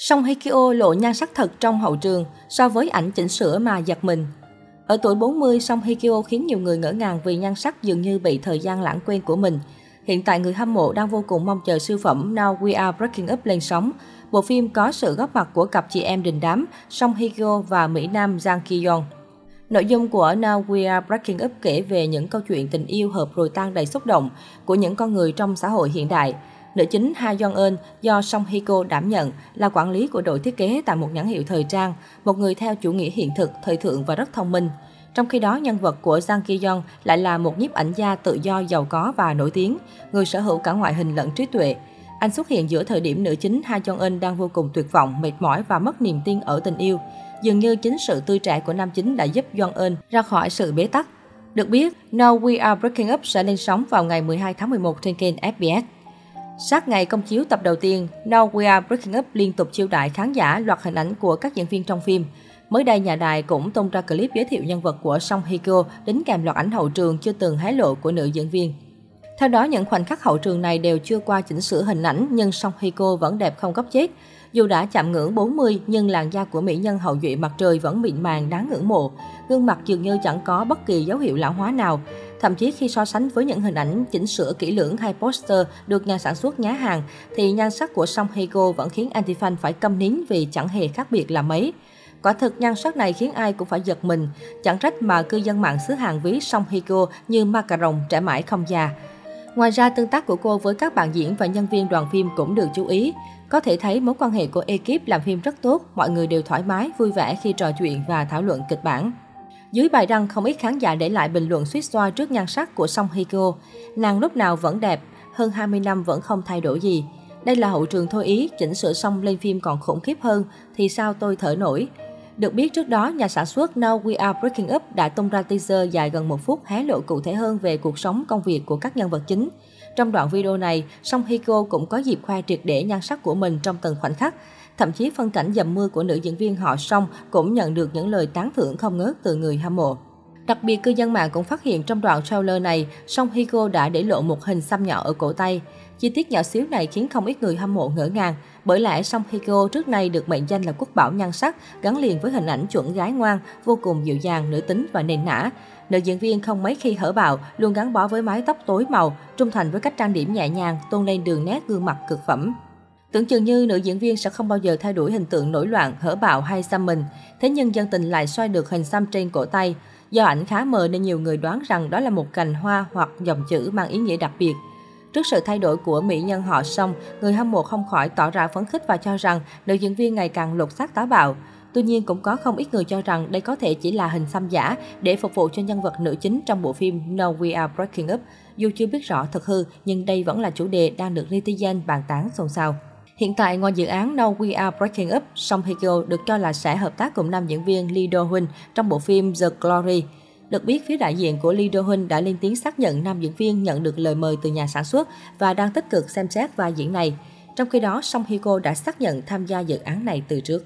Song Hikio Kyo lộ nhan sắc thật trong hậu trường so với ảnh chỉnh sửa mà giật mình. Ở tuổi 40, Song Hikio Kyo khiến nhiều người ngỡ ngàng vì nhan sắc dường như bị thời gian lãng quên của mình. Hiện tại người hâm mộ đang vô cùng mong chờ siêu phẩm Now We Are Breaking Up lên sóng. Bộ phim có sự góp mặt của cặp chị em đình đám Song Hye Kyo và Mỹ Nam Jang Ki Yong. Nội dung của Now We Are Breaking Up kể về những câu chuyện tình yêu hợp rồi tan đầy xúc động của những con người trong xã hội hiện đại. Nữ chính Ha Yeon Eun do Song Hye Kyo đảm nhận là quản lý của đội thiết kế tại một nhãn hiệu thời trang, một người theo chủ nghĩa hiện thực, thời thượng và rất thông minh. Trong khi đó, nhân vật của Jang Ki Yong lại là một nhiếp ảnh gia tự do, giàu có và nổi tiếng, người sở hữu cả ngoại hình lẫn trí tuệ. Anh xuất hiện giữa thời điểm nữ chính Ha Jong Eun đang vô cùng tuyệt vọng, mệt mỏi và mất niềm tin ở tình yêu. Dường như chính sự tươi trẻ của nam chính đã giúp Jong Eun ra khỏi sự bế tắc. Được biết, Now We Are Breaking Up sẽ lên sóng vào ngày 12 tháng 11 trên kênh FBS. Sát ngày công chiếu tập đầu tiên, Now We Are Breaking Up liên tục chiêu đại khán giả loạt hình ảnh của các diễn viên trong phim. Mới đây, nhà đài cũng tung ra clip giới thiệu nhân vật của Song Hye Kyo đính kèm loạt ảnh hậu trường chưa từng hé lộ của nữ diễn viên. Theo đó, những khoảnh khắc hậu trường này đều chưa qua chỉnh sửa hình ảnh nhưng Song Hye Kyo vẫn đẹp không góc chết. Dù đã chạm ngưỡng 40 nhưng làn da của mỹ nhân hậu duệ mặt trời vẫn mịn màng đáng ngưỡng mộ. Gương mặt dường như chẳng có bất kỳ dấu hiệu lão hóa nào. Thậm chí khi so sánh với những hình ảnh chỉnh sửa kỹ lưỡng hay poster được nhà sản xuất nhá hàng, thì nhan sắc của Song Hye Go vẫn khiến anti-fan phải câm nín vì chẳng hề khác biệt là mấy. Quả thực nhan sắc này khiến ai cũng phải giật mình. Chẳng trách mà cư dân mạng xứ Hàn ví Song Hye Go như macaron trẻ mãi không già. Ngoài ra, tương tác của cô với các bạn diễn và nhân viên đoàn phim cũng được chú ý. Có thể thấy mối quan hệ của ekip làm phim rất tốt, mọi người đều thoải mái, vui vẻ khi trò chuyện và thảo luận kịch bản. Dưới bài đăng, không ít khán giả để lại bình luận suýt xoa trước nhan sắc của Song Hye Kyo. Nàng lúc nào vẫn đẹp, hơn 20 năm vẫn không thay đổi gì. Đây là hậu trường thôi ý, chỉnh sửa xong lên phim còn khủng khiếp hơn, thì sao tôi thở nổi. Được biết trước đó, nhà sản xuất Now We Are Breaking Up đã tung ra teaser dài gần một phút hé lộ cụ thể hơn về cuộc sống công việc của các nhân vật chính. Trong đoạn video này, Song Hye Kyo cũng có dịp khoe triệt để nhan sắc của mình trong từng khoảnh khắc. Thậm chí phân cảnh dầm mưa của nữ diễn viên họ Song cũng nhận được những lời tán thưởng không ngớt từ người hâm mộ. Đặc biệt, cư dân mạng cũng phát hiện trong đoạn trailer này, Song Hye Kyo đã để lộ một hình xăm nhỏ ở cổ tay. Chi tiết nhỏ xíu này khiến không ít người hâm mộ ngỡ ngàng, bởi lẽ Song Hye Kyo trước nay được mệnh danh là quốc bảo nhan sắc, gắn liền với hình ảnh chuẩn gái ngoan, vô cùng dịu dàng, nữ tính và nền nã. Nữ diễn viên không mấy khi hở bạo, luôn gắn bó với mái tóc tối màu, trung thành với cách trang điểm nhẹ nhàng, tôn lên đường nét gương mặt cực phẩm. Tưởng chừng như nữ diễn viên sẽ không bao giờ thay đổi hình tượng nổi loạn, hở bạo hay xăm mình. Thế nhưng dân tình lại xoay được hình xăm trên cổ tay. Do ảnh khá mờ nên nhiều người đoán rằng đó là một cành hoa hoặc dòng chữ mang ý nghĩa đặc biệt. Trước sự thay đổi của mỹ nhân họ Song, người hâm mộ không khỏi tỏ ra phấn khích và cho rằng nữ diễn viên ngày càng lột xác táo bạo. Tuy nhiên cũng có không ít người cho rằng đây có thể chỉ là hình xăm giả để phục vụ cho nhân vật nữ chính trong bộ phim No We Are Breaking Up. Dù chưa biết rõ thật hư, nhưng đây vẫn là chủ đề đang được netizen bàn tán xôn xao. Hiện tại, ngoài dự án No We Are Breaking Up, Song Hye Kyo được cho là sẽ hợp tác cùng nam diễn viên Lee Do Hun trong bộ phim The Glory. Được biết, phía đại diện của Lee Do Hun đã lên tiếng xác nhận nam diễn viên nhận được lời mời từ nhà sản xuất và đang tích cực xem xét vai diễn này. Trong khi đó, Song Hye Kyo đã xác nhận tham gia dự án này từ trước.